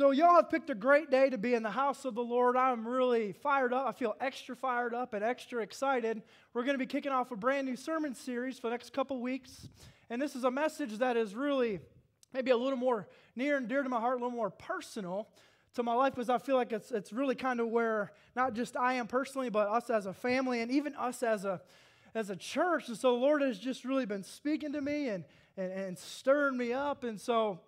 So, y'all have picked a great day to be in the house of the Lord. I'm really fired up. I feel extra fired up and extra excited. We're going to be kicking off a brand new sermon series for the next couple weeks. And this is a message that is really maybe a little more near and dear to my heart, a little more personal to my life because I feel like it's, it's really kind of where not just I am personally, but us as a family and even us as a, as a church. And so the Lord has just really been speaking to me and, and, and stirring me up. And so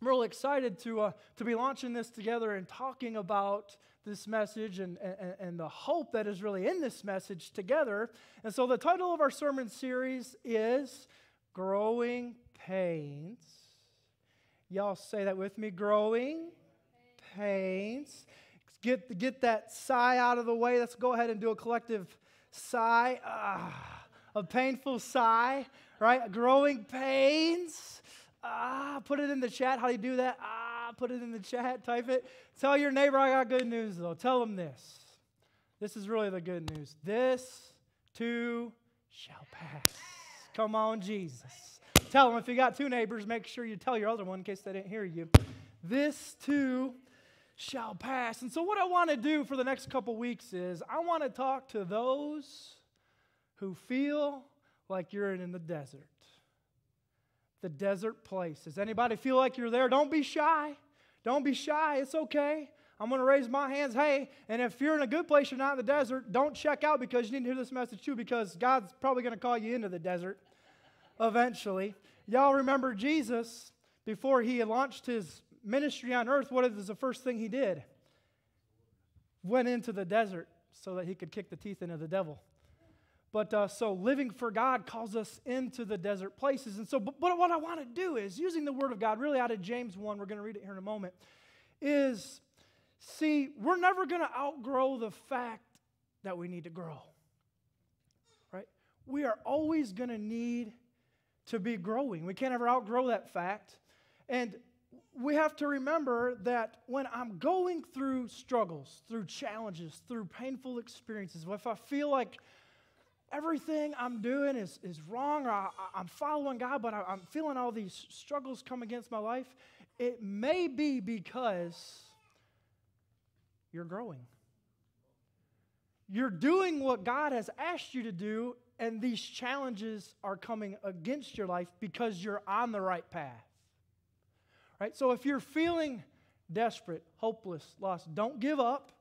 I'm really excited to, uh, to be launching this together and talking about this message and, and, and the hope that is really in this message together. And so, the title of our sermon series is Growing Pains. Y'all say that with me Growing Pains. Get, get that sigh out of the way. Let's go ahead and do a collective sigh. Ah, a painful sigh, right? Growing pains. Ah, put it in the chat. How do you do that? Ah, put it in the chat. Type it. Tell your neighbor I got good news, though. Tell them this. This is really the good news. This too shall pass. Come on, Jesus. Tell them if you got two neighbors, make sure you tell your other one in case they didn't hear you. This too shall pass. And so, what I want to do for the next couple weeks is I want to talk to those who feel like you're in the desert the desert place. Does Anybody feel like you're there? Don't be shy. Don't be shy. It's okay. I'm going to raise my hands. Hey, and if you're in a good place, you're not in the desert, don't check out because you need to hear this message too, because God's probably going to call you into the desert eventually. Y'all remember Jesus before he launched his ministry on earth? What is the first thing he did? Went into the desert so that he could kick the teeth into the devil. But uh, so living for God calls us into the desert places. And so, but, but what I want to do is using the Word of God, really out of James 1, we're going to read it here in a moment, is see, we're never going to outgrow the fact that we need to grow. Right? We are always going to need to be growing. We can't ever outgrow that fact. And we have to remember that when I'm going through struggles, through challenges, through painful experiences, if I feel like everything I'm doing is, is wrong, or I, am following God, but I, I'm feeling all these struggles come against my life, it may be because you're growing. You're doing what God has asked you to do, and these challenges are coming against your life because you're on the right path. Right? So if you're feeling desperate, hopeless, lost, don't give up.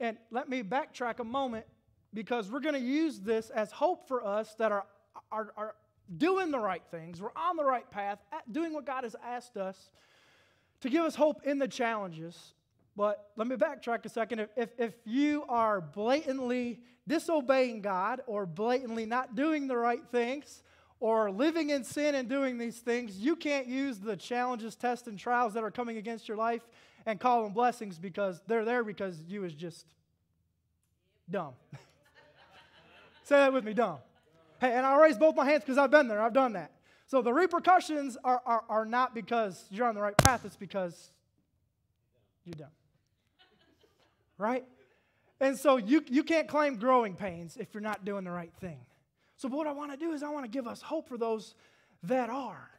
And let me backtrack a moment because we're going to use this as hope for us that are, are, are doing the right things. We're on the right path, doing what God has asked us to give us hope in the challenges. But let me backtrack a second. If, if, if you are blatantly disobeying God or blatantly not doing the right things or living in sin and doing these things, you can't use the challenges, tests, and trials that are coming against your life and call them blessings because they're there because you was just dumb. Say that with me, dumb. Hey, and I'll raise both my hands because I've been there. I've done that. So the repercussions are, are, are not because you're on the right path, it's because you're dumb. Right? And so you, you can't claim growing pains if you're not doing the right thing. So what I want to do is I want to give us hope for those that are,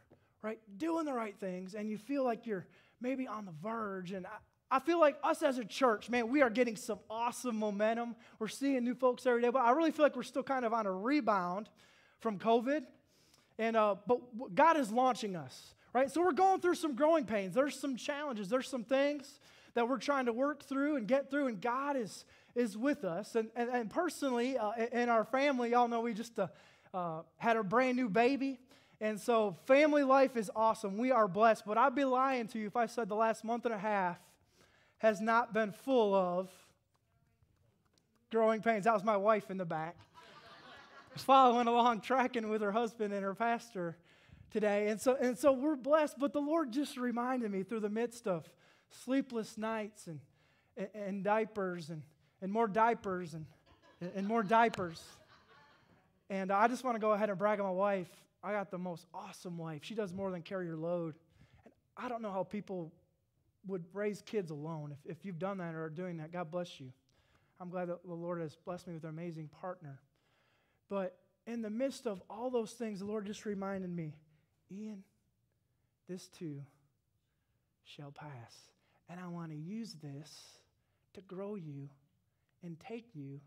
right, doing the right things, and you feel like you're maybe on the verge. And I, feel like us as a church, man, we are getting some awesome momentum. We're seeing new folks every day, but I really feel like we're still kind of on a rebound from COVID. And uh, but God is launching us, right? So we're going through some growing pains. There's some challenges. There's some things that we're trying to work through and get through, and God is is with us. And and, and personally, uh, in our family, y'all know we just uh, uh, had a brand new baby. And so family life is awesome. We are blessed. But I'd be lying to you if I said the last month and a half has not been full of growing pains. That was my wife in the back. was following along, tracking with her husband and her pastor today. And so, and so we're blessed, but the Lord just reminded me through the midst of sleepless nights and, and, and diapers and, and more diapers and, and more diapers. And I just want to go ahead and brag on my wife. I got the most awesome wife. She does more than carry your load. And I don't know how people would raise kids alone. If, if you've done that or are doing that, God bless you. I'm glad that the Lord has blessed me with an amazing partner. But in the midst of all those things, the Lord just reminded me, Ian, this too shall pass. And I want to use this to grow you and take you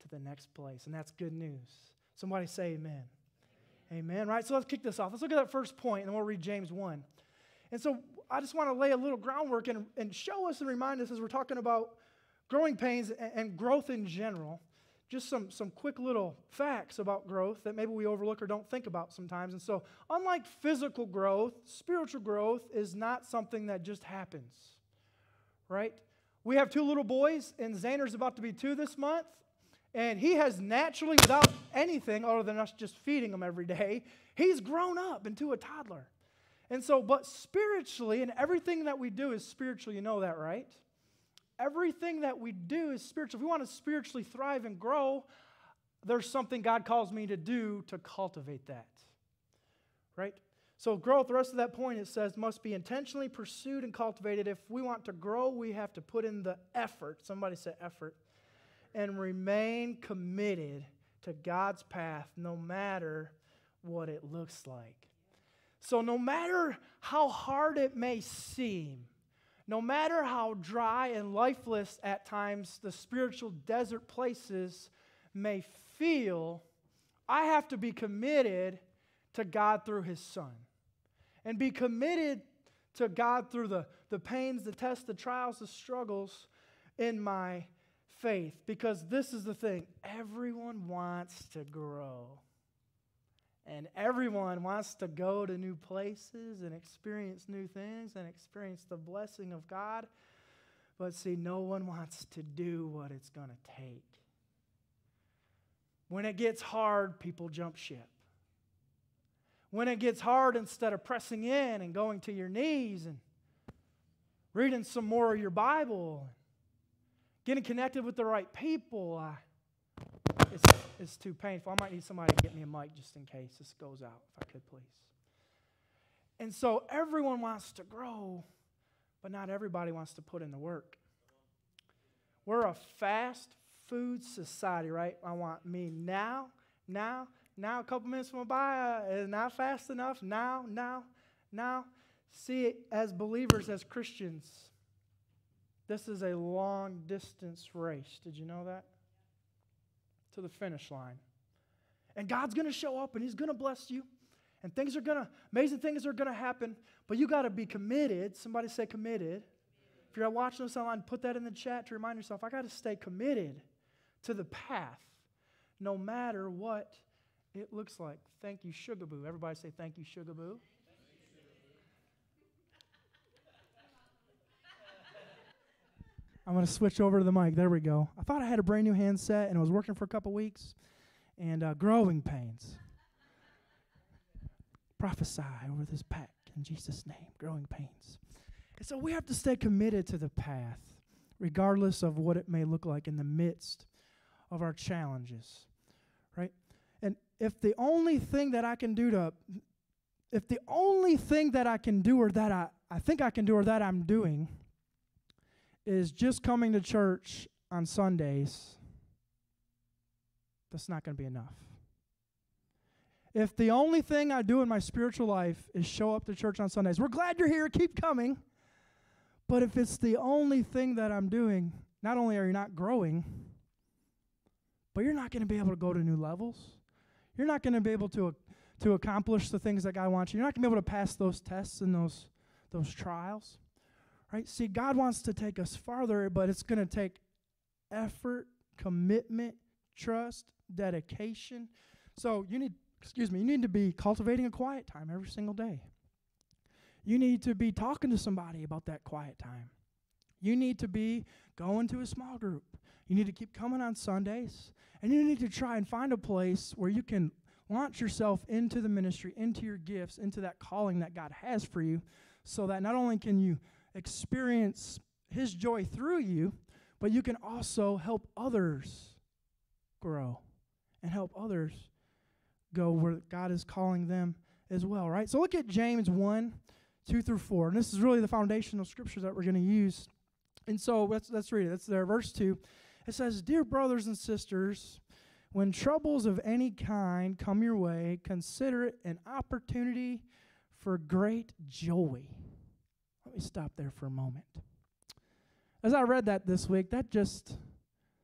to the next place. And that's good news. Somebody say amen. Amen. amen. Right? So let's kick this off. Let's look at that first point, and then we'll read James 1. And so I just want to lay a little groundwork and, and show us and remind us as we're talking about growing pains and, and growth in general just some, some quick little facts about growth that maybe we overlook or don't think about sometimes. And so, unlike physical growth, spiritual growth is not something that just happens, right? We have two little boys, and Xander's about to be two this month. And he has naturally, without anything other than us just feeding him every day, he's grown up into a toddler. And so, but spiritually, and everything that we do is spiritual, you know that, right? Everything that we do is spiritual. If we want to spiritually thrive and grow, there's something God calls me to do to cultivate that. Right? So, growth, the rest of that point, it says, must be intentionally pursued and cultivated. If we want to grow, we have to put in the effort. Somebody said effort. And remain committed to God's path no matter what it looks like. So, no matter how hard it may seem, no matter how dry and lifeless at times the spiritual desert places may feel, I have to be committed to God through His Son. And be committed to God through the, the pains, the tests, the trials, the struggles in my faith. Because this is the thing everyone wants to grow. And everyone wants to go to new places and experience new things and experience the blessing of God. But see, no one wants to do what it's going to take. When it gets hard, people jump ship. When it gets hard, instead of pressing in and going to your knees and reading some more of your Bible, getting connected with the right people, it's, it's too painful. I might need somebody to get me a mic just in case this goes out, if I could, please. And so everyone wants to grow, but not everybody wants to put in the work. We're a fast food society, right? I want me now, now, now. A couple minutes went by, uh, is not fast enough. Now, now, now. See, as believers, as Christians, this is a long distance race. Did you know that? To the finish line. And God's going to show up and He's going to bless you. And things are going to, amazing things are going to happen. But you got to be committed. Somebody say committed. If you're watching this online, put that in the chat to remind yourself I got to stay committed to the path no matter what it looks like. Thank you, Sugaboo. Everybody say thank you, Sugaboo. I'm going to switch over to the mic. There we go. I thought I had a brand new handset and it was working for a couple weeks. And uh, growing pains. Prophesy over this pack in Jesus' name. Growing pains. And so we have to stay committed to the path, regardless of what it may look like in the midst of our challenges. Right? And if the only thing that I can do to, if the only thing that I can do or that I, I think I can do or that I'm doing is just coming to church on Sundays, that's not going to be enough. If the only thing I do in my spiritual life is show up to church on Sundays, we're glad you're here, keep coming. But if it's the only thing that I'm doing, not only are you not growing, but you're not going to be able to go to new levels. You're not going to be able to, to accomplish the things that God wants you. You're not going to be able to pass those tests and those, those trials. Right? See, God wants to take us farther, but it's going to take effort, commitment, trust, dedication. So you need, excuse me, you need to be cultivating a quiet time every single day. You need to be talking to somebody about that quiet time. You need to be going to a small group. You need to keep coming on Sundays. And you need to try and find a place where you can launch yourself into the ministry, into your gifts, into that calling that God has for you, so that not only can you experience His joy through you, but you can also help others grow and help others go where God is calling them as well, right? So look at James 1 2 through 4. And this is really the foundational scripture that we're going to use. And so let's, let's read it. That's there, verse 2. It says, Dear brothers and sisters, when troubles of any kind come your way, consider it an opportunity for great joy. Me stop there for a moment. as I read that this week, that just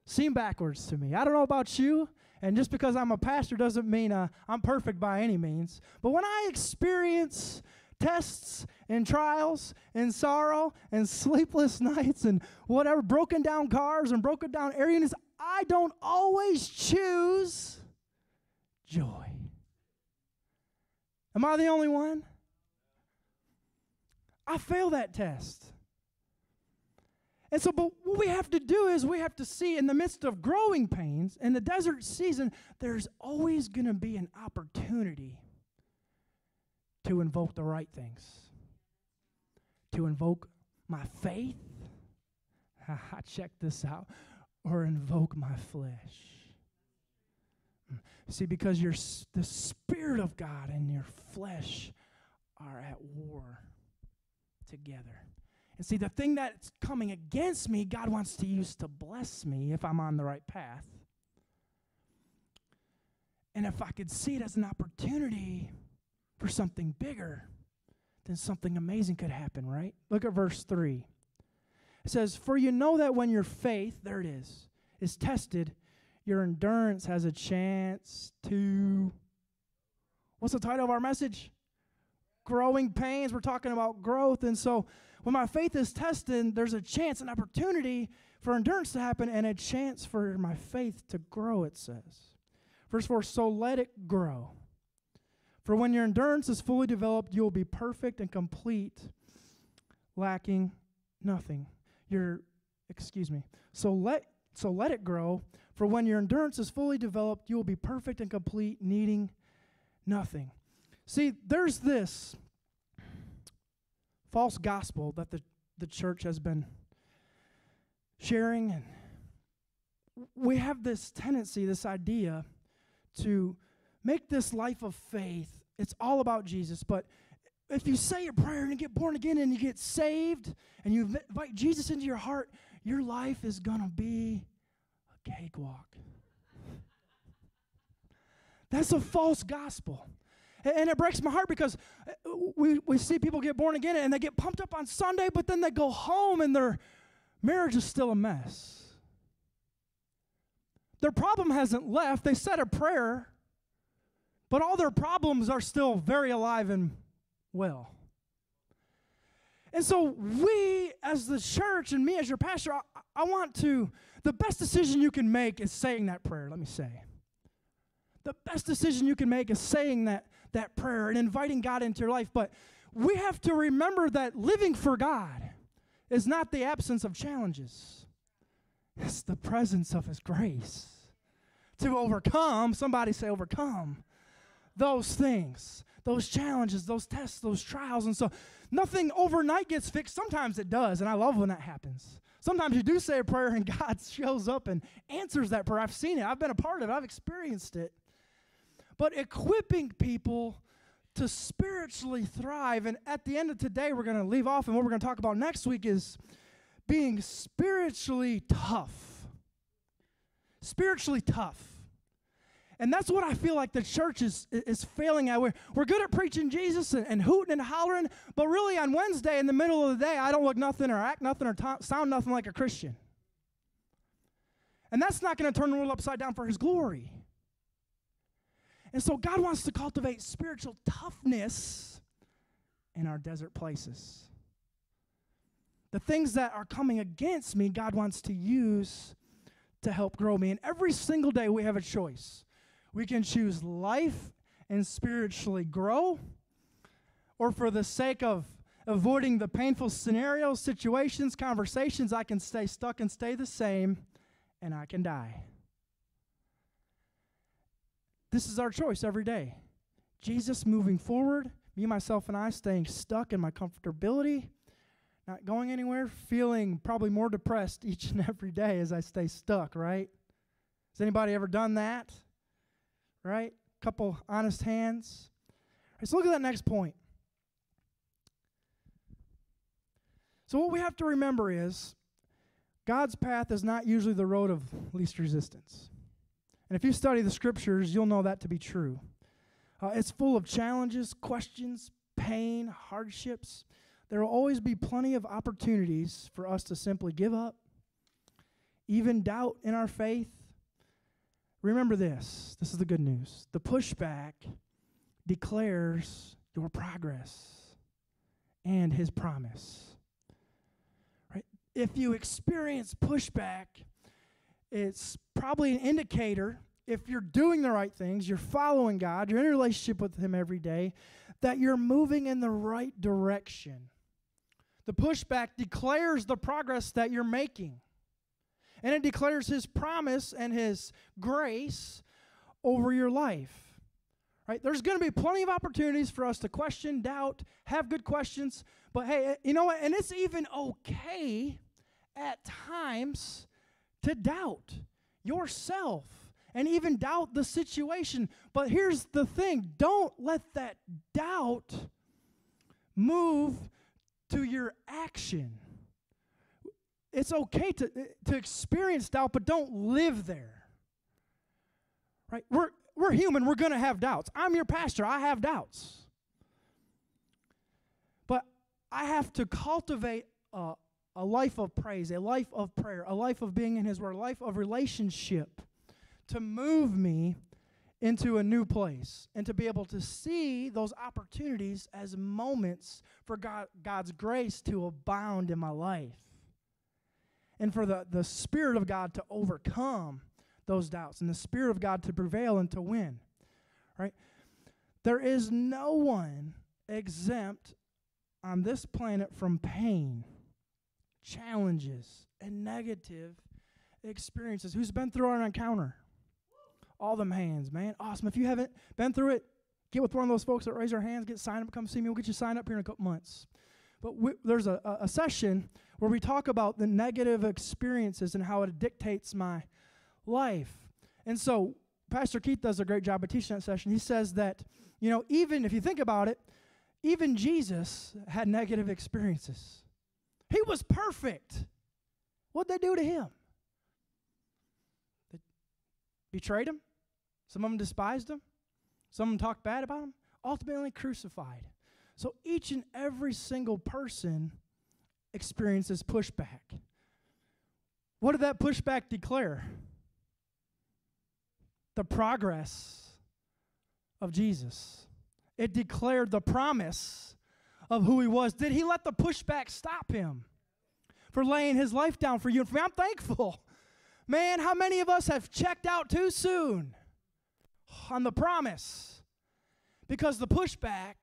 seemed backwards to me. I don't know about you, and just because I'm a pastor doesn't mean uh, I'm perfect by any means. But when I experience tests and trials and sorrow and sleepless nights and whatever, broken down cars and broken down air units, I don't always choose joy. Am I the only one? I fail that test. And so, but what we have to do is we have to see in the midst of growing pains, in the desert season, there's always going to be an opportunity to invoke the right things, to invoke my faith. Check this out, or invoke my flesh. Mm. See, because your the Spirit of God and your flesh are at war together. And see, the thing that's coming against me, God wants to use to bless me if I'm on the right path. And if I could see it as an opportunity for something bigger, then something amazing could happen, right? Look at verse 3. It says, For you know that when your faith, there it is, is tested, your endurance has a chance to. What's the title of our message? Growing pains. We're talking about growth. And so when my faith is tested, there's a chance, an opportunity for endurance to happen and a chance for my faith to grow, it says. Verse 4 So let it grow. For when your endurance is fully developed, you will be perfect and complete, lacking nothing. Your, excuse me. So let, so let it grow. For when your endurance is fully developed, you will be perfect and complete, needing nothing. See, there's this false gospel that the, the church has been sharing. And we have this tendency, this idea to make this life of faith, it's all about Jesus. But if you say a prayer and you get born again and you get saved and you invite Jesus into your heart, your life is going to be a cakewalk. That's a false gospel. And it breaks my heart because uh, we, we see people get born again and they get pumped up on Sunday, but then they go home and their marriage is still a mess. Their problem hasn't left. They said a prayer, but all their problems are still very alive and well. And so, we as the church and me as your pastor, I, I want to, the best decision you can make is saying that prayer, let me say. The best decision you can make is saying that that prayer and inviting God into your life. But we have to remember that living for God is not the absence of challenges, it's the presence of His grace. To overcome, somebody say, overcome those things, those challenges, those tests, those trials. And so nothing overnight gets fixed. Sometimes it does, and I love when that happens. Sometimes you do say a prayer and God shows up and answers that prayer. I've seen it, I've been a part of it, I've experienced it but equipping people to spiritually thrive. And at the end of today, we're going to leave off, and what we're going to talk about next week is being spiritually tough. Spiritually tough. And that's what I feel like the church is, is failing at. We're, we're good at preaching Jesus and, and hooting and hollering, but really on Wednesday in the middle of the day, I don't look nothing or act nothing or ta- sound nothing like a Christian. And that's not going to turn the world upside down for his glory. And so God wants to cultivate spiritual toughness in our desert places. The things that are coming against me, God wants to use to help grow me. And every single day we have a choice. We can choose life and spiritually grow, or for the sake of avoiding the painful scenarios, situations, conversations, I can stay stuck and stay the same, and I can die. This is our choice every day. Jesus moving forward, me, myself, and I staying stuck in my comfortability, not going anywhere, feeling probably more depressed each and every day as I stay stuck, right? Has anybody ever done that? Right? Couple honest hands. Let's look at that next point. So, what we have to remember is God's path is not usually the road of least resistance. And if you study the scriptures, you'll know that to be true. Uh, it's full of challenges, questions, pain, hardships. there will always be plenty of opportunities for us to simply give up, even doubt in our faith. Remember this this is the good news. The pushback declares your progress and his promise. Right? If you experience pushback, it's probably an indicator if you're doing the right things, you're following God, you're in a relationship with him every day, that you're moving in the right direction. The pushback declares the progress that you're making. And it declares his promise and his grace over your life. Right? There's going to be plenty of opportunities for us to question, doubt, have good questions. But hey, you know what? And it's even okay at times to doubt yourself and even doubt the situation. But here's the thing don't let that doubt move to your action. It's okay to, to experience doubt, but don't live there. Right? We're, we're human, we're going to have doubts. I'm your pastor, I have doubts. But I have to cultivate a, a life of praise, a life of prayer, a life of being in His Word, a life of relationship to move me into a new place and to be able to see those opportunities as moments for God, God's grace to abound in my life and for the, the Spirit of God to overcome those doubts and the Spirit of God to prevail and to win. Right? There is no one exempt on this planet from pain, challenges, and negative experiences. Who's been through an encounter? All them hands, man. Awesome. If you haven't been through it, get with one of those folks that raise their hands, get signed up, come see me. We'll get you signed up here in a couple months. But we, there's a, a, a session where we talk about the negative experiences and how it dictates my life. And so Pastor Keith does a great job of teaching that session. He says that, you know, even if you think about it, even Jesus had negative experiences. He was perfect. What'd they do to him? They betrayed him. Some of them despised him. Some of them talked bad about him. Ultimately crucified. So each and every single person experiences pushback. What did that pushback declare? The progress of Jesus. It declared the promise of who he was. Did he let the pushback stop him for laying his life down for you and for me? I'm thankful. Man, how many of us have checked out too soon on the promise because the pushback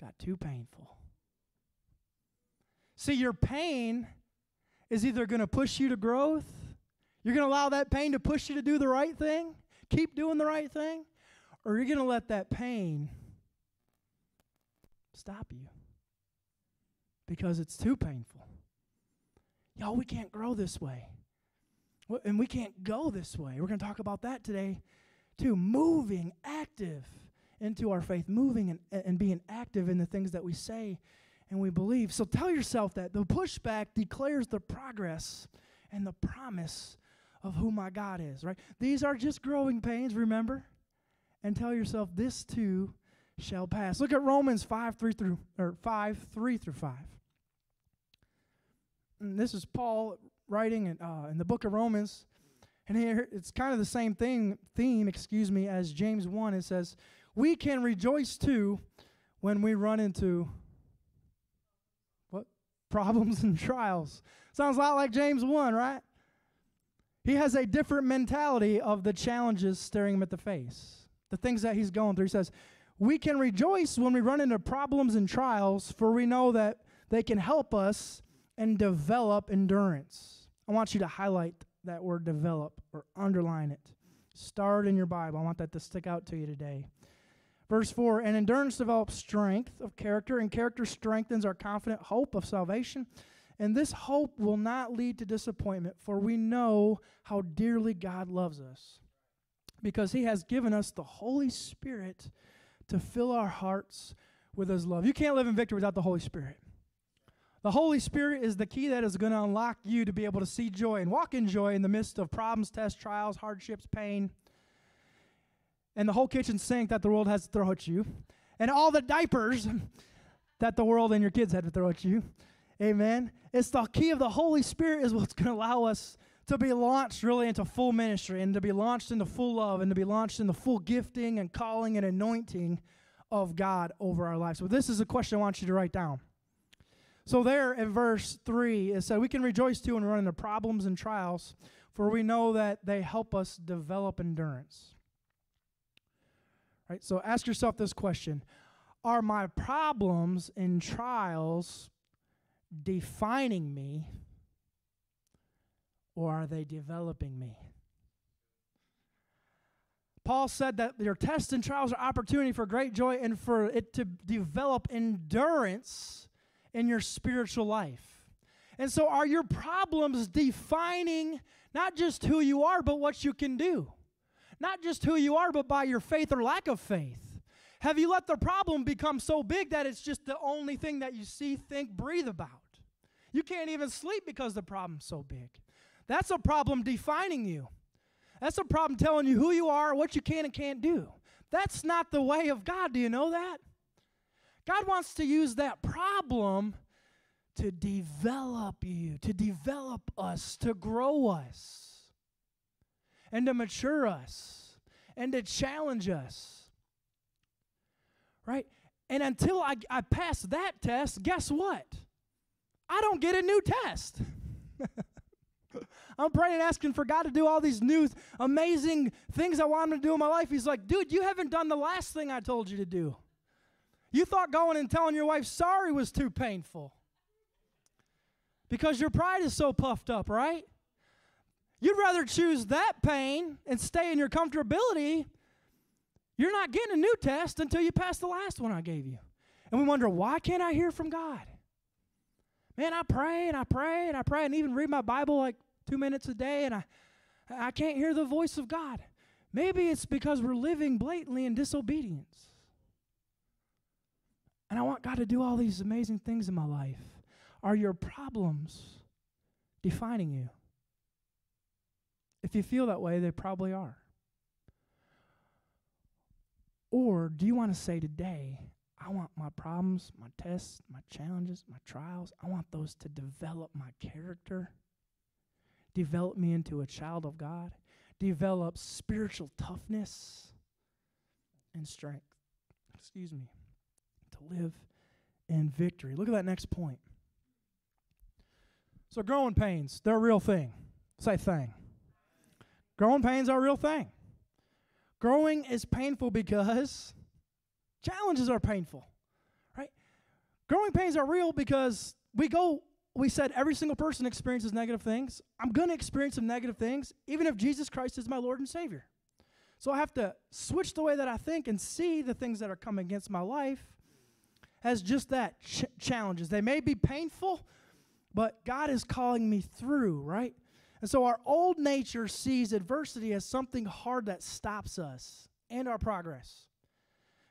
got too painful? See, your pain is either going to push you to growth, you're going to allow that pain to push you to do the right thing, keep doing the right thing, or you're going to let that pain stop you because it's too painful. Y'all, we can't grow this way. And we can't go this way. We're going to talk about that today, too. Moving, active into our faith, moving and, and being active in the things that we say and we believe. So tell yourself that the pushback declares the progress and the promise of who my God is, right? These are just growing pains, remember? And tell yourself this too shall pass. Look at Romans 5 3 through or 5 3 through 5. And this is Paul writing in, uh, in the book of Romans. And here it's kind of the same thing, theme, excuse me, as James 1. It says, We can rejoice too when we run into what? problems and trials. Sounds a lot like James 1, right? He has a different mentality of the challenges staring him at the face, the things that he's going through. He says, We can rejoice when we run into problems and trials, for we know that they can help us and develop endurance. I want you to highlight that word develop or underline it. Start in your Bible. I want that to stick out to you today. Verse 4 And endurance develops strength of character, and character strengthens our confident hope of salvation. And this hope will not lead to disappointment, for we know how dearly God loves us. Because he has given us the Holy Spirit to fill our hearts with his love. You can't live in victory without the Holy Spirit. The Holy Spirit is the key that is going to unlock you to be able to see joy and walk in joy in the midst of problems, tests, trials, hardships, pain and the whole kitchen sink that the world has to throw at you, and all the diapers that the world and your kids had to throw at you. Amen. It's the key of the Holy Spirit is what's going to allow us to be launched really into full ministry and to be launched into full love and to be launched into full gifting and calling and anointing of God over our lives. So this is a question I want you to write down. So there in verse 3 it said we can rejoice too when we run into problems and trials for we know that they help us develop endurance. Right? So ask yourself this question. Are my problems and trials defining me or are they developing me? Paul said that your tests and trials are opportunity for great joy and for it to develop endurance in your spiritual life. And so, are your problems defining not just who you are, but what you can do? Not just who you are, but by your faith or lack of faith. Have you let the problem become so big that it's just the only thing that you see, think, breathe about? You can't even sleep because the problem's so big. That's a problem defining you. That's a problem telling you who you are, what you can and can't do. That's not the way of God. Do you know that? God wants to use that problem to develop you, to develop us, to grow us, and to mature us, and to challenge us. Right? And until I, I pass that test, guess what? I don't get a new test. I'm praying and asking for God to do all these new amazing things I want him to do in my life. He's like, dude, you haven't done the last thing I told you to do. You thought going and telling your wife sorry was too painful because your pride is so puffed up, right? You'd rather choose that pain and stay in your comfortability. You're not getting a new test until you pass the last one I gave you. And we wonder, why can't I hear from God? Man, I pray and I pray and I pray and even read my Bible like two minutes a day and I, I can't hear the voice of God. Maybe it's because we're living blatantly in disobedience. And I want God to do all these amazing things in my life. Are your problems defining you? If you feel that way, they probably are. Or do you want to say today, I want my problems, my tests, my challenges, my trials, I want those to develop my character develop me into a child of God, develop spiritual toughness and strength. Excuse me. To live in victory. Look at that next point. So, growing pains, they're a real thing. Say thing. Growing pains are a real thing. Growing is painful because challenges are painful, right? Growing pains are real because we go we said every single person experiences negative things. I'm going to experience some negative things, even if Jesus Christ is my Lord and Savior. So I have to switch the way that I think and see the things that are coming against my life as just that ch- challenges. They may be painful, but God is calling me through, right? And so our old nature sees adversity as something hard that stops us and our progress.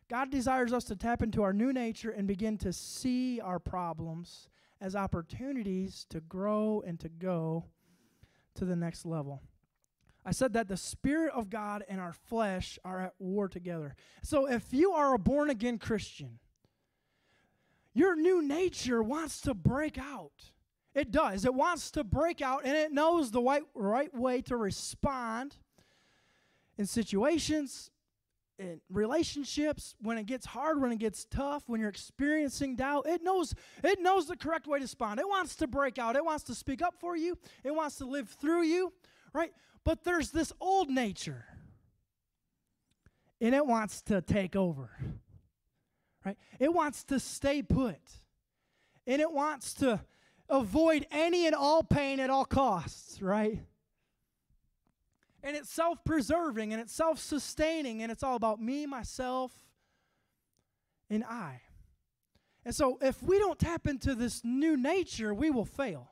God desires us to tap into our new nature and begin to see our problems as opportunities to grow and to go to the next level. I said that the Spirit of God and our flesh are at war together. So if you are a born again Christian, your new nature wants to break out. It does. It wants to break out and it knows the right, right way to respond in situations in relationships when it gets hard when it gets tough when you're experiencing doubt it knows it knows the correct way to respond. It wants to break out. It wants to speak up for you. It wants to live through you right? But there's this old nature and it wants to take over right? It wants to stay put and it wants to avoid any and all pain at all costs right and it's self preserving and it's self sustaining and it's all about me, myself, and I. And so, if we don't tap into this new nature, we will fail.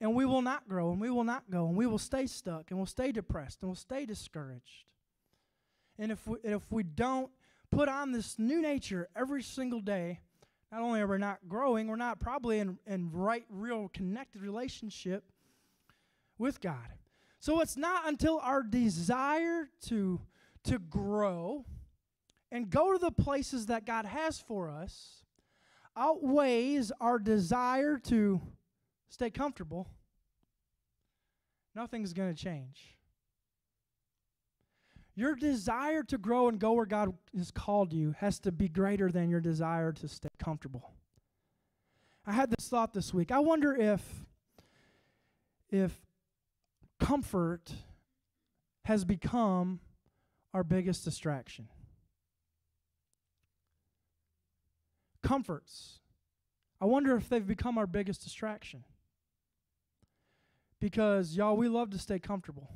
And we will not grow, and we will not go, and we will stay stuck, and we'll stay depressed, and we'll stay discouraged. And if we, if we don't put on this new nature every single day, not only are we not growing, we're not probably in, in right, real, connected relationship with God. So it's not until our desire to, to grow and go to the places that God has for us, outweighs our desire to stay comfortable, nothing's going to change. Your desire to grow and go where God has called you has to be greater than your desire to stay comfortable. I had this thought this week. I wonder if if comfort has become our biggest distraction. Comforts. I wonder if they've become our biggest distraction. Because, y'all, we love to stay comfortable.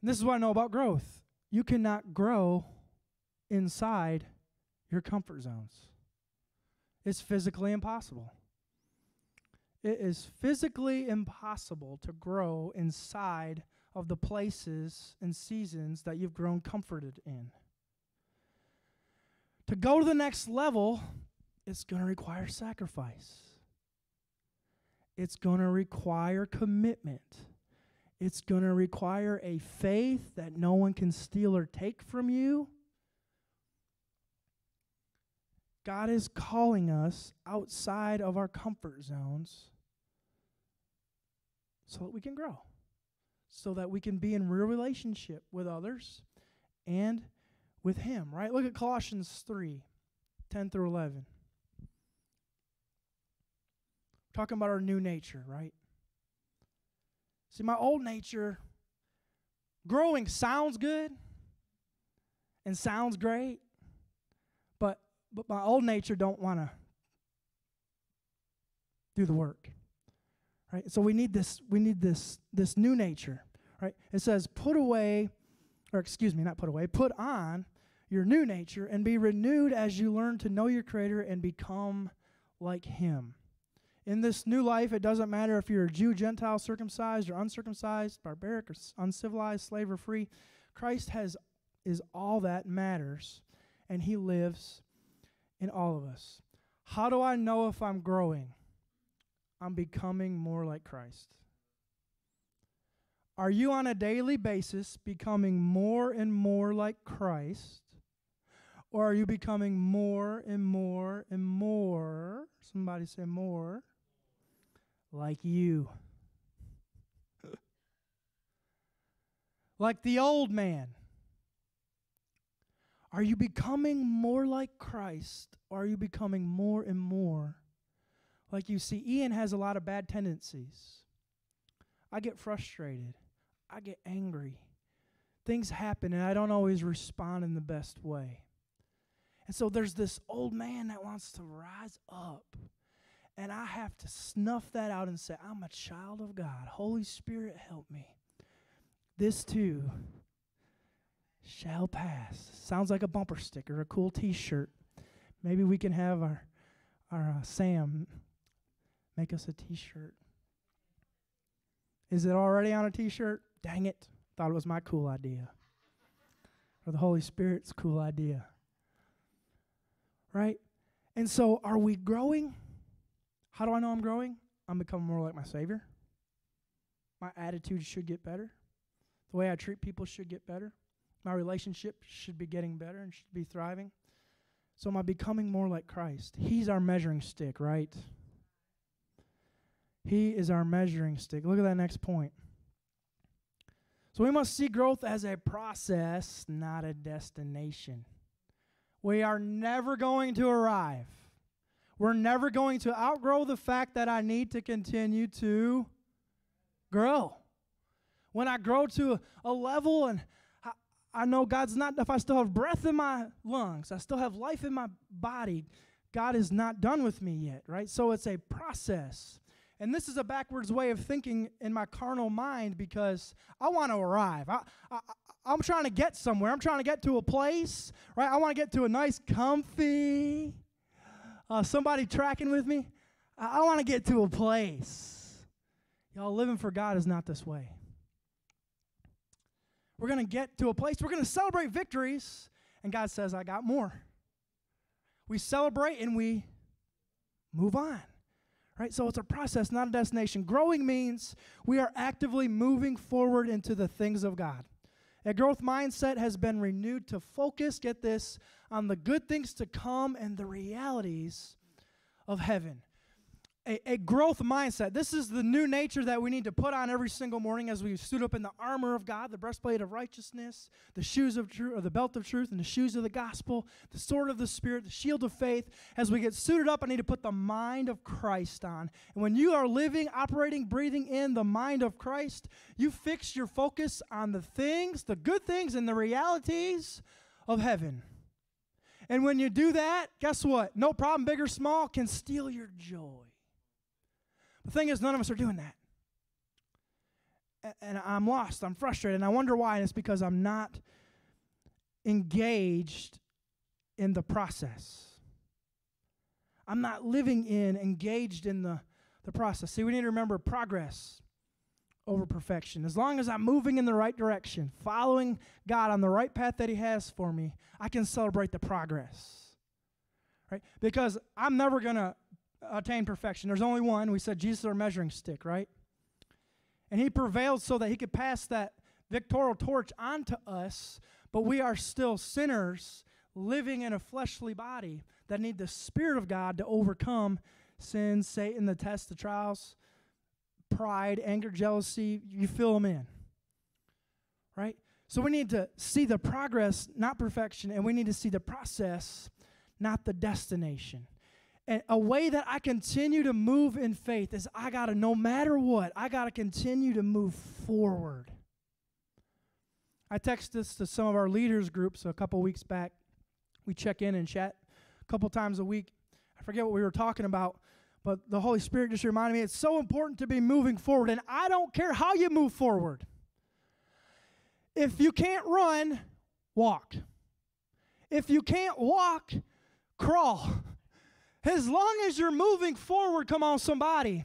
And this is what I know about growth you cannot grow inside your comfort zones, it's physically impossible. It is physically impossible to grow inside of the places and seasons that you've grown comforted in. To go to the next level, it's going to require sacrifice. It's going to require commitment. It's going to require a faith that no one can steal or take from you. God is calling us outside of our comfort zones so that we can grow, so that we can be in real relationship with others and with Him, right? Look at Colossians 3 10 through 11. Talking about our new nature, right? See, my old nature, growing sounds good and sounds great, but but my old nature don't want to do the work. Right? So we need this we need this this new nature, right? It says put away or excuse me, not put away, put on your new nature and be renewed as you learn to know your creator and become like him. In this new life, it doesn't matter if you're a Jew, Gentile, circumcised or uncircumcised, barbaric or uncivilized, slave or free. Christ has is all that matters, and he lives in all of us. How do I know if I'm growing? I'm becoming more like Christ. Are you on a daily basis becoming more and more like Christ? Or are you becoming more and more and more, somebody say more, like you? like the old man. Are you becoming more like Christ? Or are you becoming more and more like you see? Ian has a lot of bad tendencies. I get frustrated, I get angry. Things happen, and I don't always respond in the best way. And so there's this old man that wants to rise up. And I have to snuff that out and say, I'm a child of God. Holy Spirit, help me. This too shall pass. Sounds like a bumper sticker, a cool t shirt. Maybe we can have our, our uh, Sam make us a t shirt. Is it already on a t shirt? Dang it. Thought it was my cool idea. Or the Holy Spirit's cool idea. Right? And so, are we growing? How do I know I'm growing? I'm becoming more like my Savior. My attitude should get better. The way I treat people should get better. My relationship should be getting better and should be thriving. So am I becoming more like Christ? He's our measuring stick, right? He is our measuring stick. Look at that next point. So we must see growth as a process, not a destination. We are never going to arrive. We're never going to outgrow the fact that I need to continue to grow. When I grow to a, level and I know God's not, if I still have breath in my lungs, I still have life in my body, God is not done with me yet, right? So it's a process. And this is a backwards way of thinking in my carnal mind because I want to arrive. I, I, I'm trying to get somewhere. I'm trying to get to a place, right? I want to get to a nice, comfy, uh, somebody tracking with me. I, I want to get to a place. Y'all, living for God is not this way. We're going to get to a place, we're going to celebrate victories, and God says, I got more. We celebrate and we move on. Right? So it's a process, not a destination. Growing means we are actively moving forward into the things of God. A growth mindset has been renewed to focus, get this, on the good things to come and the realities of heaven a, a growth mindset. This is the new nature that we need to put on every single morning as we suit up in the armor of God, the breastplate of righteousness, the shoes of truth, or the belt of truth, and the shoes of the gospel, the sword of the spirit, the shield of faith. As we get suited up, I need to put the mind of Christ on. And when you are living, operating, breathing in the mind of Christ, you fix your focus on the things, the good things, and the realities of heaven. And when you do that, guess what? No problem, big or small, can steal your joy. The thing is, none of us are doing that. And I'm lost. I'm frustrated. And I wonder why. And it's because I'm not engaged in the process. I'm not living in, engaged in the, the process. See, we need to remember progress over perfection. As long as I'm moving in the right direction, following God on the right path that He has for me, I can celebrate the progress. Right? Because I'm never going to attain perfection. There's only one. We said Jesus is our measuring stick, right? And he prevailed so that he could pass that victorial torch on to us, but we are still sinners living in a fleshly body that need the Spirit of God to overcome sin, Satan, the tests, the trials, pride, anger, jealousy. You fill them in. Right? So we need to see the progress, not perfection, and we need to see the process, not the destination. And a way that I continue to move in faith is I got to, no matter what, I got to continue to move forward. I texted this to some of our leaders groups a couple weeks back. We check in and chat a couple times a week. I forget what we were talking about, but the Holy Spirit just reminded me it's so important to be moving forward. And I don't care how you move forward. If you can't run, walk. If you can't walk, crawl. As long as you're moving forward, come on, somebody,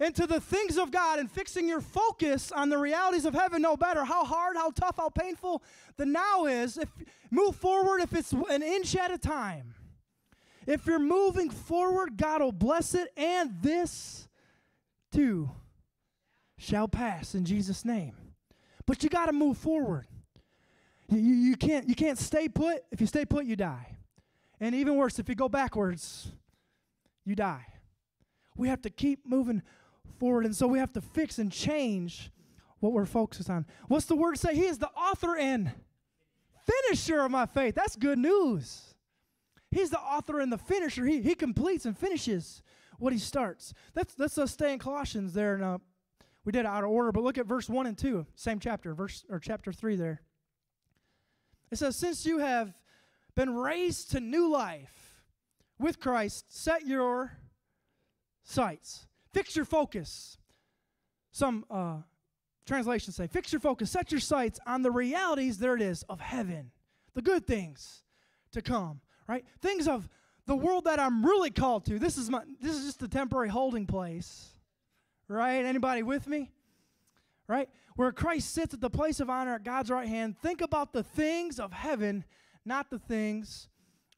into the things of God and fixing your focus on the realities of heaven, no better how hard, how tough, how painful the now is. If move forward, if it's an inch at a time. If you're moving forward, God will bless it, and this too shall pass in Jesus' name. But you got to move forward. You, you, can't, you can't stay put. If you stay put, you die. And even worse, if you go backwards, you die. We have to keep moving forward. And so we have to fix and change what we're focused on. What's the word say? He is the author and finisher of my faith. That's good news. He's the author and the finisher. He, he completes and finishes what he starts. Let's, let's uh, stay in Colossians there. And, uh, we did out of order, but look at verse 1 and 2, same chapter, verse or chapter 3 there. It says, Since you have been raised to new life, with Christ, set your sights, fix your focus. Some uh, translations say, fix your focus, set your sights on the realities, there it is, of heaven, the good things to come, right? Things of the world that I'm really called to. This is my this is just a temporary holding place. Right? Anybody with me? Right? Where Christ sits at the place of honor at God's right hand. Think about the things of heaven, not the things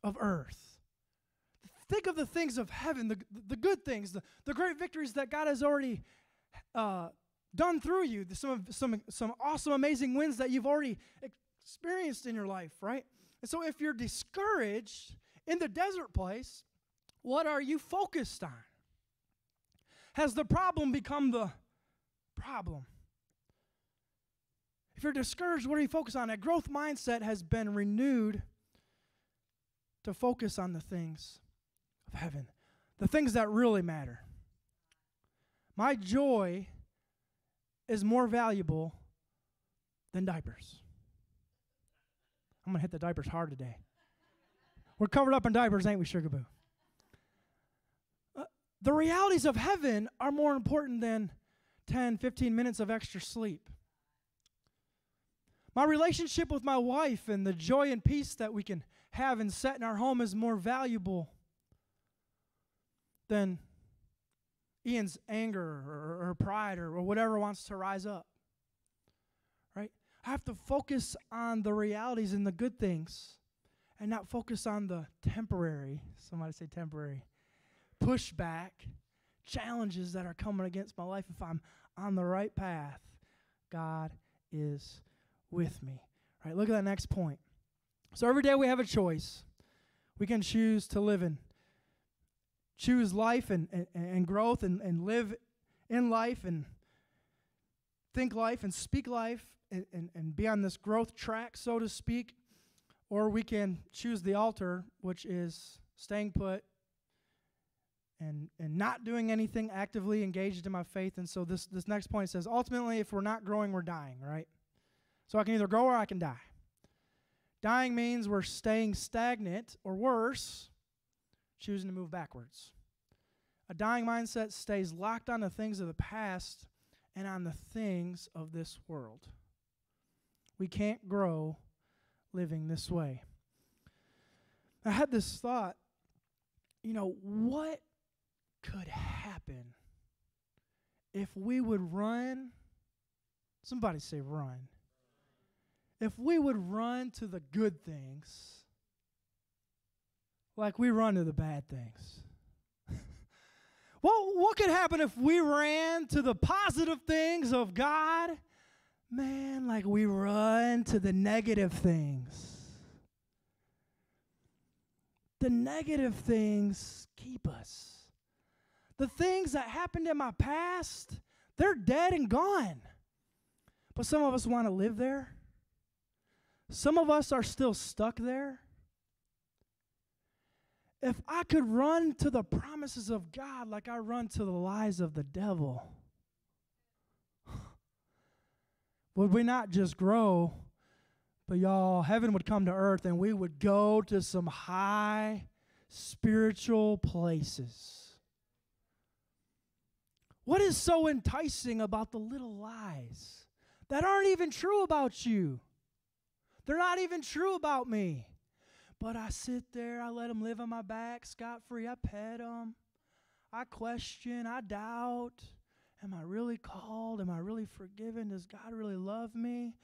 of earth. Think of the things of heaven, the, the good things, the, the great victories that God has already uh, done through you, some, some, some awesome, amazing wins that you've already experienced in your life, right? And so if you're discouraged in the desert place, what are you focused on? Has the problem become the problem? If you're discouraged, what are you focused on? A growth mindset has been renewed to focus on the things of heaven, the things that really matter. My joy is more valuable than diapers. I'm going to hit the diapers hard today. We're covered up in diapers, ain't we, Sugar Boo? Uh, the realities of heaven are more important than 10, 15 minutes of extra sleep. My relationship with my wife and the joy and peace that we can have and set in our home is more valuable than Ian's anger or, or pride or, or whatever wants to rise up. Right? I have to focus on the realities and the good things and not focus on the temporary, somebody say temporary, pushback, challenges that are coming against my life. If I'm on the right path, God is with me. Right, look at that next point. So every day we have a choice. We can choose to live in, choose life and, and, and growth and, and live in life and think life and speak life and, and, and be on this growth track, so to speak. Or we can choose the altar, which is staying put and, and not doing anything actively engaged in my faith. And so this, this next point says ultimately, if we're not growing, we're dying, right? So I can either grow or I can die. Dying means we're staying stagnant, or worse, choosing to move backwards. A dying mindset stays locked on the things of the past and on the things of this world. We can't grow living this way. I had this thought, you know, what could happen if we would run? Somebody say, run if we would run to the good things like we run to the bad things. well, what could happen if we ran to the positive things of God? Man, like we run to the negative things. The negative things keep us. The things that happened in my past, they're dead and gone. But some of us want to live there. Some of us are still stuck there. If I could run to the promises of God like I run to the lies of the devil, would we not just grow, but y'all, heaven would come to earth and we would go to some high spiritual places? What is so enticing about the little lies that aren't even true about you? They're not even true about me. But I sit there, I let them live on my back scot free. I pet them. I question, I doubt. Am I really called? Am I really forgiven? Does God really love me?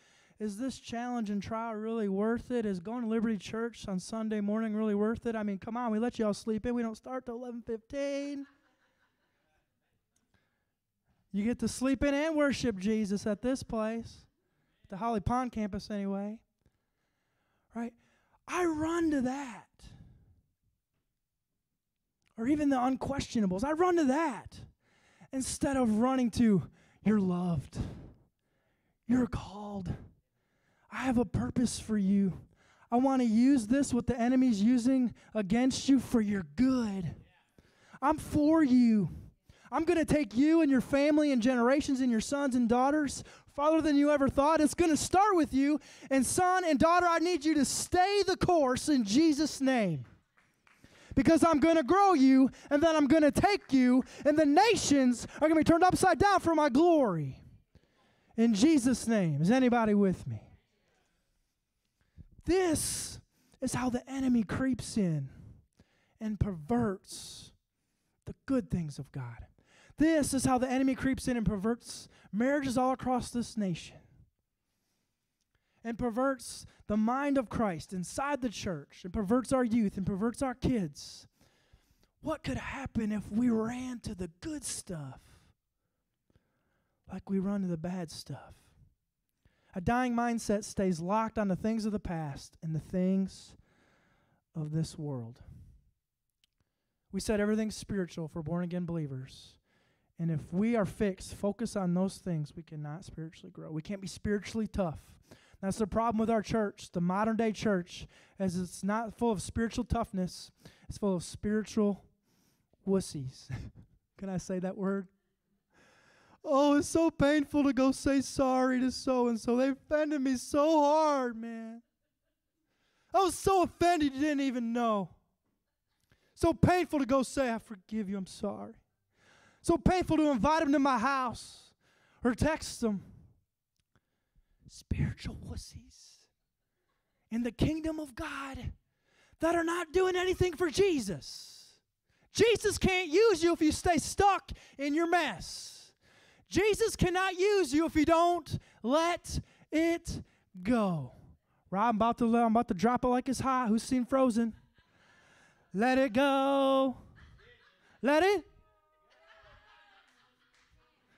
Is this challenge and trial really worth it? Is going to Liberty Church on Sunday morning really worth it? I mean, come on, we let y'all sleep in. We don't start till 11:15. You get to sleep in and worship Jesus at this place, the Holly Pond campus anyway right? I run to that. Or even the unquestionables. I run to that instead of running to, you're loved, you're called, I have a purpose for you. I want to use this, what the enemy's using against you, for your good. I'm for you. I'm going to take you and your family and generations and your sons and daughters farther than you ever thought. It's going to start with you. And son and daughter, I need you to stay the course in Jesus' name. Because I'm going to grow you, and then I'm going to take you, and the nations are going to be turned upside down for my glory. In Jesus' name. Is anybody with me? This is how the enemy creeps in and perverts the good things of God. This is how the enemy creeps in and perverts marriages all across this nation and perverts the mind of Christ inside the church and perverts our youth and perverts our kids. What could happen if we ran to the good stuff like we run to the bad stuff? A dying mindset stays locked on the things of the past and the things of this world. We said everything's spiritual for born again believers. And if we are fixed, focus on those things, we cannot spiritually grow. We can't be spiritually tough. That's the problem with our church, the modern day church, as it's not full of spiritual toughness, it's full of spiritual wussies. Can I say that word? Oh, it's so painful to go say sorry to so and so. They offended me so hard, man. I was so offended you didn't even know. So painful to go say, I forgive you, I'm sorry. So painful to invite them to my house or text them. Spiritual wussies in the kingdom of God that are not doing anything for Jesus. Jesus can't use you if you stay stuck in your mess. Jesus cannot use you if you don't let it go. Right, I'm about to I'm about to drop it like it's hot. Who's seen Frozen? Let it go. Let it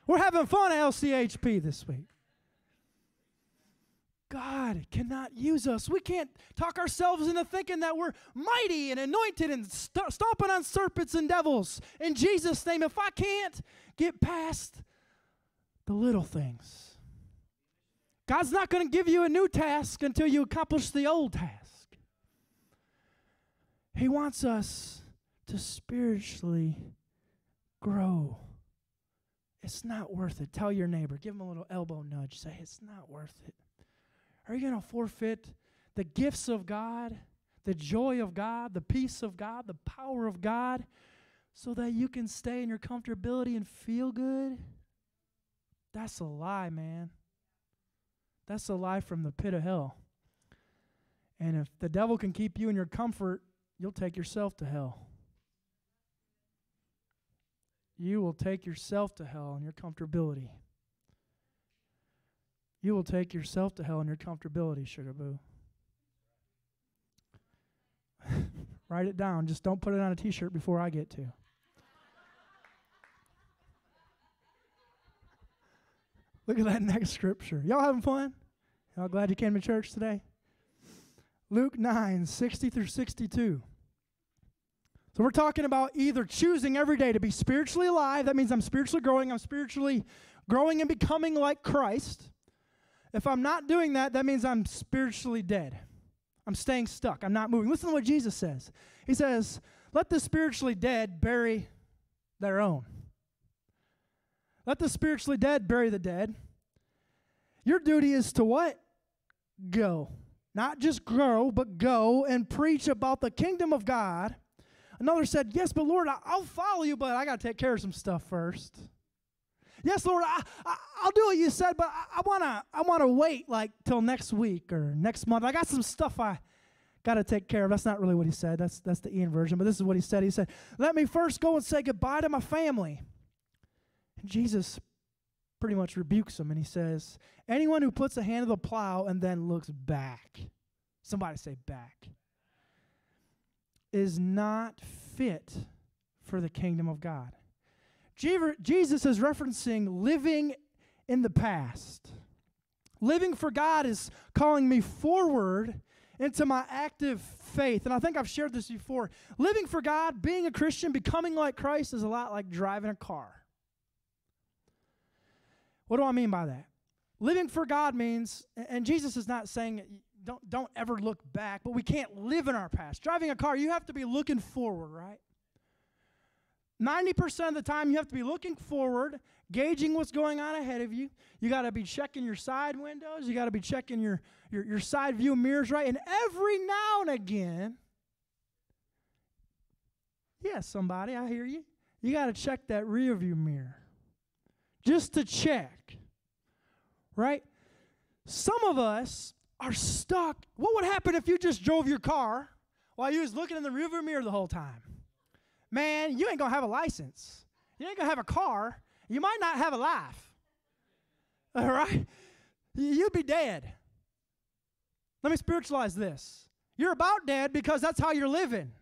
we're having fun at LCHP this week. God cannot use us. We can't talk ourselves into thinking that we're mighty and anointed and st- stomping on serpents and devils. In Jesus' name, if I can't get past the little things, God's not going to give you a new task until you accomplish the old task. He wants us to spiritually grow. It's not worth it. Tell your neighbor, give him a little elbow nudge. Say, it's not worth it. Are you going to forfeit the gifts of God, the joy of God, the peace of God, the power of God, so that you can stay in your comfortability and feel good? That's a lie, man. That's a lie from the pit of hell. And if the devil can keep you in your comfort, you'll take yourself to hell. You will take yourself to hell in your comfortability. You will take yourself to hell in your comfortability, sugar boo. Write it down. Just don't put it on a t shirt before I get to. Look at that next scripture. Y'all having fun? Y'all glad you came to church today? Luke 9, 60 through 62. So we're talking about either choosing every day to be spiritually alive. That means I'm spiritually growing. I'm spiritually growing and becoming like Christ. If I'm not doing that, that means I'm spiritually dead. I'm staying stuck. I'm not moving. Listen to what Jesus says. He says, Let the spiritually dead bury their own. Let the spiritually dead bury the dead. Your duty is to what? Go. Not just grow, but go and preach about the kingdom of God. Another said, Yes, but Lord, I'll follow you, but I got to take care of some stuff first. Yes, Lord, I, I, will do what you said, but I, I want to I wanna wait like till next week or next month. I got some stuff I got to take care of. That's not really what he said. That's, that's the Ian version, but this is what he said. He said, Let me first go and say goodbye to my family. And Jesus pretty much rebukes him and he says, Anyone who puts a hand to the plow and then looks back, somebody say back, is not fit for the kingdom of God. Jesus is referencing living in the past. Living for God is calling me forward into my active faith. And I think I've shared this before. Living for God, being a Christian, becoming like Christ is a lot like driving a car. What do I mean by that? Living for God means, and Jesus is not saying don't, don't ever look back, but we can't live in our past. Driving a car, you have to be looking forward, right? 90% of the time, you have to be looking forward, gauging what's going on ahead of you. You got to be checking your side windows. You got to be checking your, your, your side view mirrors, right? And every now and again, yes, yeah, somebody, I hear you. You got to check that rear view mirror just to check, right? Some of us are stuck. What would happen if you just drove your car while you was looking in the rearview mirror the whole time? man, you ain't gonna have a license. You ain't gonna have a car. You might not have a life. All right? You'd be dead. Let me spiritualize this. You're about dead because that's how you're living.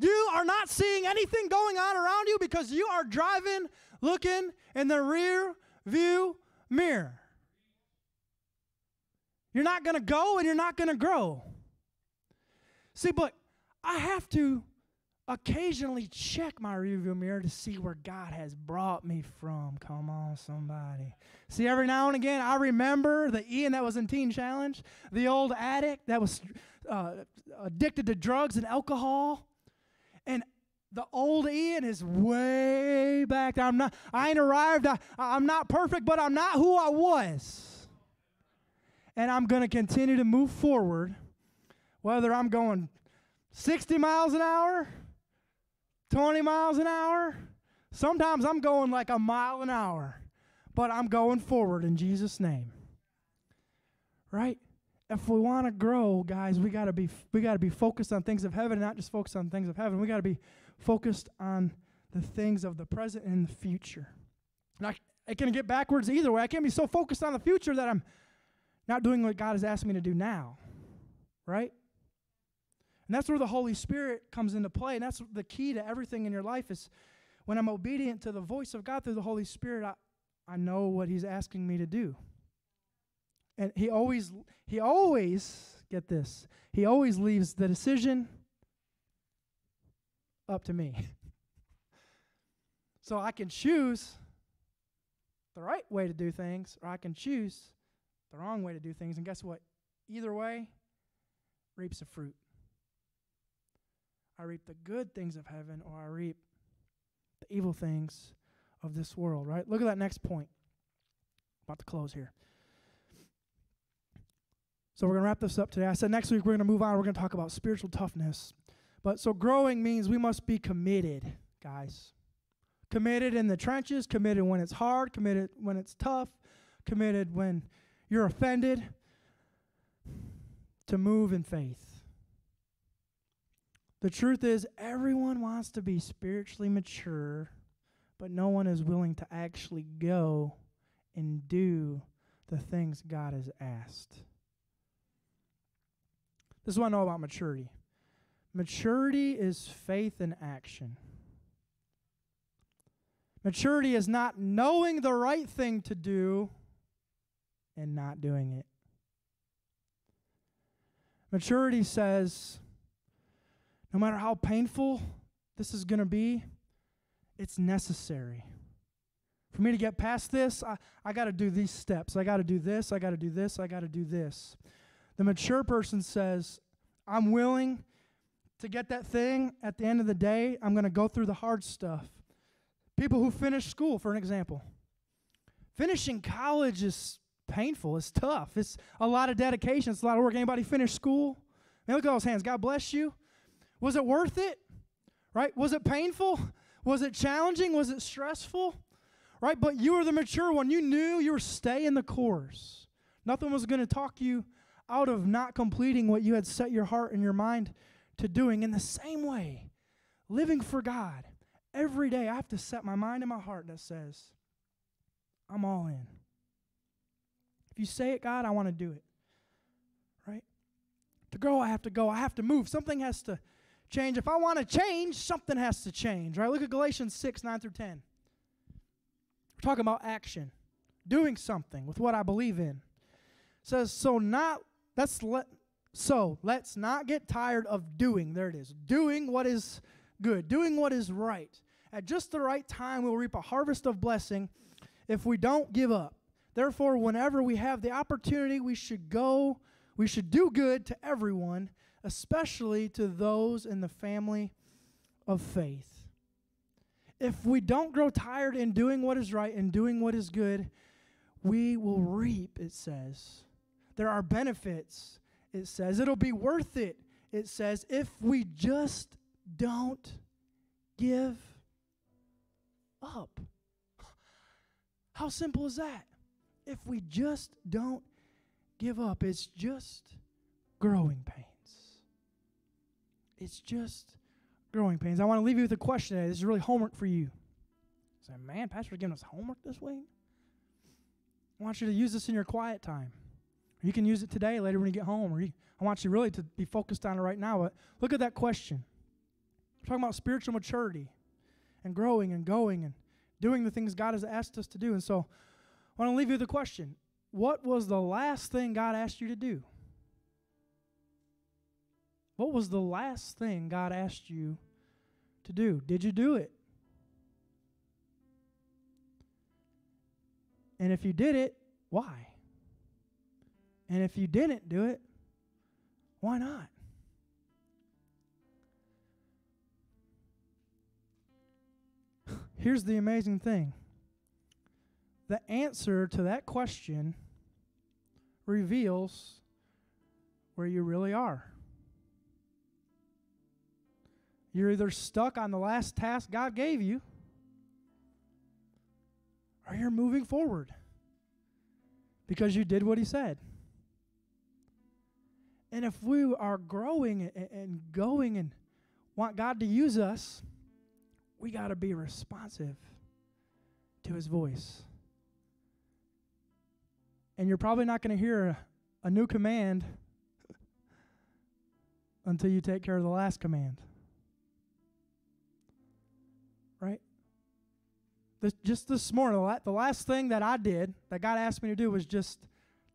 You are not seeing anything going on around you because you are driving, looking in the rear view mirror. You're not going to go and you're not going to grow. See, but I have to occasionally check my rearview mirror to see where God has brought me from. Come on, somebody. See, every now and again, I remember the Ian that was in Teen Challenge, the old addict that was uh, addicted to drugs and alcohol. And the old Ian is way back there. I'm not, I ain't arrived. I, I'm not perfect, but I'm not who I was. And I'm going to continue to move forward, whether I'm going 60 miles an hour 20 miles an hour. Sometimes I'm going like a mile an hour, but I'm going forward in Jesus' name. Right? If we want to grow, guys, we got to be we got to be focused on things of heaven and not just focused on things of heaven. We got to be focused on the things of the present and the future. And I, I can get backwards either way. I can't be so focused on the future that I'm not doing what God has asked me to do now. Right? And that's where the Holy Spirit comes into play. And that's the key to everything in your life is when I'm obedient to the voice of God through the Holy Spirit, I, I know what He's asking me to do. And he always, he always, get this, he always leaves the decision up to me. so I can choose the right way to do things, or I can choose the wrong way to do things. And guess what? Either way reaps a fruit. I reap the good things of heaven, or I reap the evil things of this world, right? Look at that next point. About to close here. So we're going to wrap this up today. I said next week we're going to move on. We're going to talk about spiritual toughness. But so growing means we must be committed, guys. Committed in the trenches, committed when it's hard, committed when it's tough, committed when you're offended to move in faith. The truth is, everyone wants to be spiritually mature, but no one is willing to actually go and do the things God has asked. This is what I know about maturity maturity is faith in action. Maturity is not knowing the right thing to do and not doing it. Maturity says, no matter how painful this is going to be, it's necessary. For me to get past this, I, I got to do these steps. I got to do this. I got to do this. I got to do this. The mature person says, I'm willing to get that thing at the end of the day. I'm going to go through the hard stuff. People who finish school, for an example. Finishing college is painful. It's tough. It's a lot of dedication. It's a lot of work. Anybody finish school? Man, look at those hands. God bless you. Was it worth it? Right? Was it painful? Was it challenging? Was it stressful? Right? But you were the mature one. You knew you were staying the course. Nothing was going to talk you out of not completing what you had set your heart and your mind to doing. In the same way, living for God, every day I have to set my mind and my heart that says, I'm all in. You say it, God, I want to do it. Right? To grow, I have to go. I have to move. Something has to change. If I want to change, something has to change, right? Look at Galatians 6, 9 through 10. We're talking about action, doing something with what I believe in. It says, so not, that's let, so let's not get tired of doing, there it is, doing what is good, doing what is right. At just the right time, we'll reap a harvest of blessing if we don't give up. Therefore, whenever we have the opportunity, we should go, we should do good to everyone especially to those in the family of faith. If we don't grow tired in doing what is right and doing what is good, we will reap, it says. There are benefits, it says. It'll be worth it, it says, if we just don't give up. How simple is that? If we just don't give up, it's just growing pains. It's just growing pains. I want to leave you with a question today. This is really homework for you. Say, man, Pastor's giving us homework this week. I want you to use this in your quiet time. You can use it today, later when you get home. Or you, I want you really to be focused on it right now. But look at that question. We're talking about spiritual maturity and growing and going and doing the things God has asked us to do. And so I want to leave you with a question. What was the last thing God asked you to do? What was the last thing God asked you to do? Did you do it? And if you did it, why? And if you didn't do it, why not? Here's the amazing thing the answer to that question reveals where you really are. You're either stuck on the last task God gave you, or you're moving forward because you did what He said. And if we are growing and going and want God to use us, we got to be responsive to His voice. And you're probably not going to hear a, new command until you take care of the last command. Right? This, just this morning, the last thing that I did, that God asked me to do, was just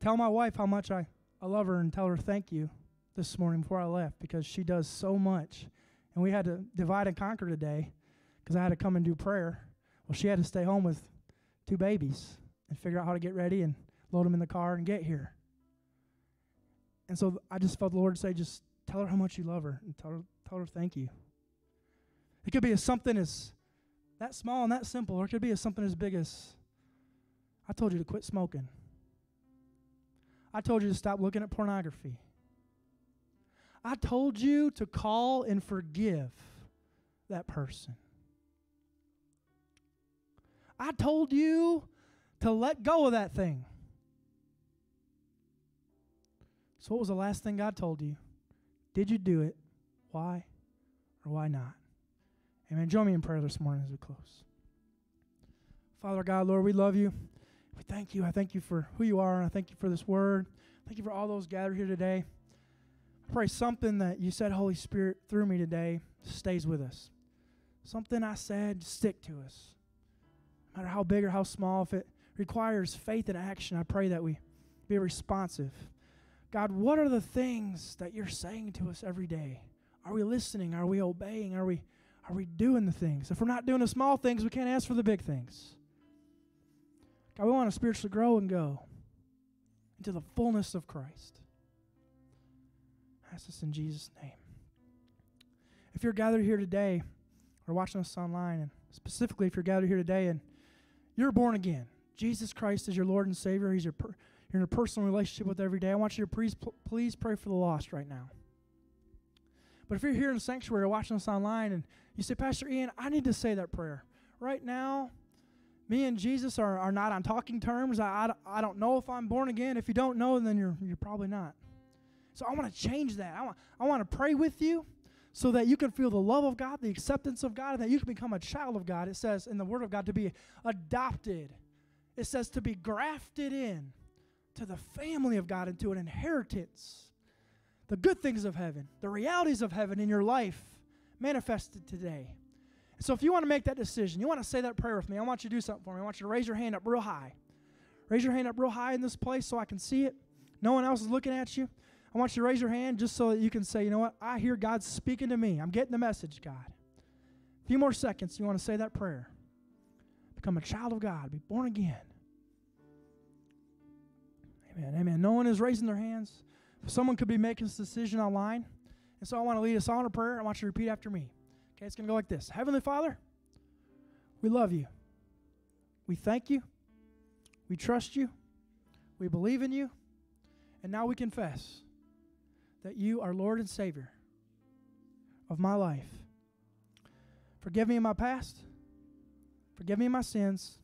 tell my wife how much I, I love her and tell her thank you this morning before I left because she does so much. And we had to divide and conquer today because I had to come and do prayer. Well, she had to stay home with two babies and figure out how to get ready and load them in the car and get here. And so I just felt the Lord say, just tell her how much you love her and tell her, tell her thank you. It could be as something as that small and that simple, or it could be as something as big as I told you to quit smoking. I told you to stop looking at pornography. I told you to call and forgive that person. I told you to let go of that thing. So, what was the last thing God told you? Did you do it? Why or why not? Amen. Join me in prayer this morning as we close. Father God, Lord, we love you. We thank you. I thank you for who you are, I thank you for this word. Thank you for all those gathered here today. I pray something that you said, Holy Spirit, through me today stays with us. Something I said, stick to us. No matter how big or how small, if it requires faith and action, I pray that we be responsive. God, what are the things that you're saying to us every day? Are we listening? Are we obeying? Are we are we doing the things? If we're not doing the small things, we can't ask for the big things. God, we want to spiritually grow and go into the fullness of Christ. Ask this in Jesus' name. If you're gathered here today or watching us online, and specifically if you're gathered here today and you're born again, Jesus Christ is your Lord and Savior. He's your per- you're in a personal relationship with every day. I want you to please, please pray for the lost right now. But if you're here in the sanctuary or watching us online and you say, Pastor Ian, I need to say that prayer. Right now, me and Jesus are, are not on talking terms. I, I, I don't know if I'm born again. If you don't know, then you're, you're probably not. So I want to change that. I want, I want to pray with you so that you can feel the love of God, the acceptance of God, and that you can become a child of God. It says in the Word of God to be adopted, it says to be grafted in to the family of God, into an inheritance. The good things of heaven, the realities of heaven in your life manifested today. So if you want to make that decision, you want to say that prayer with me, I want you to do something for me. I want you to raise your hand up real high. Raise your hand up real high in this place so I can see it. No one else is looking at you. I want you to raise your hand just so that you can say, you know what? I hear God speaking to me. I'm getting the message, God. A few more seconds, you want to say that prayer. Become a child of God. Be born again. Amen. Amen. No one is raising their hands. Someone could be making this decision online. And so I want to lead us on a prayer. I want you to repeat after me. Okay, it's going to go like this Heavenly Father, we love you. We thank you. We trust you. We believe in you. And now we confess that you are Lord and Savior of my life. Forgive me my past. Forgive me my sins.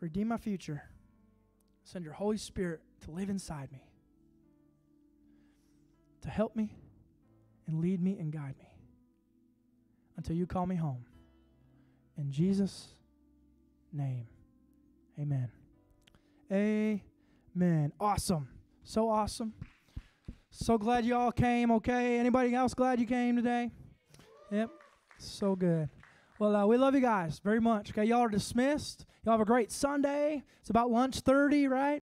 Redeem my future. Send your Holy Spirit to live inside me, to help me and lead me and guide me until you call me home. In Jesus' name, amen. Amen. Awesome. So awesome. So glad you all came, okay? Anybody else glad you came today? Yep. So good. Well, uh, we love you guys very much. Okay, y'all are dismissed. Y'all have a great Sunday. It's about lunch 30, right?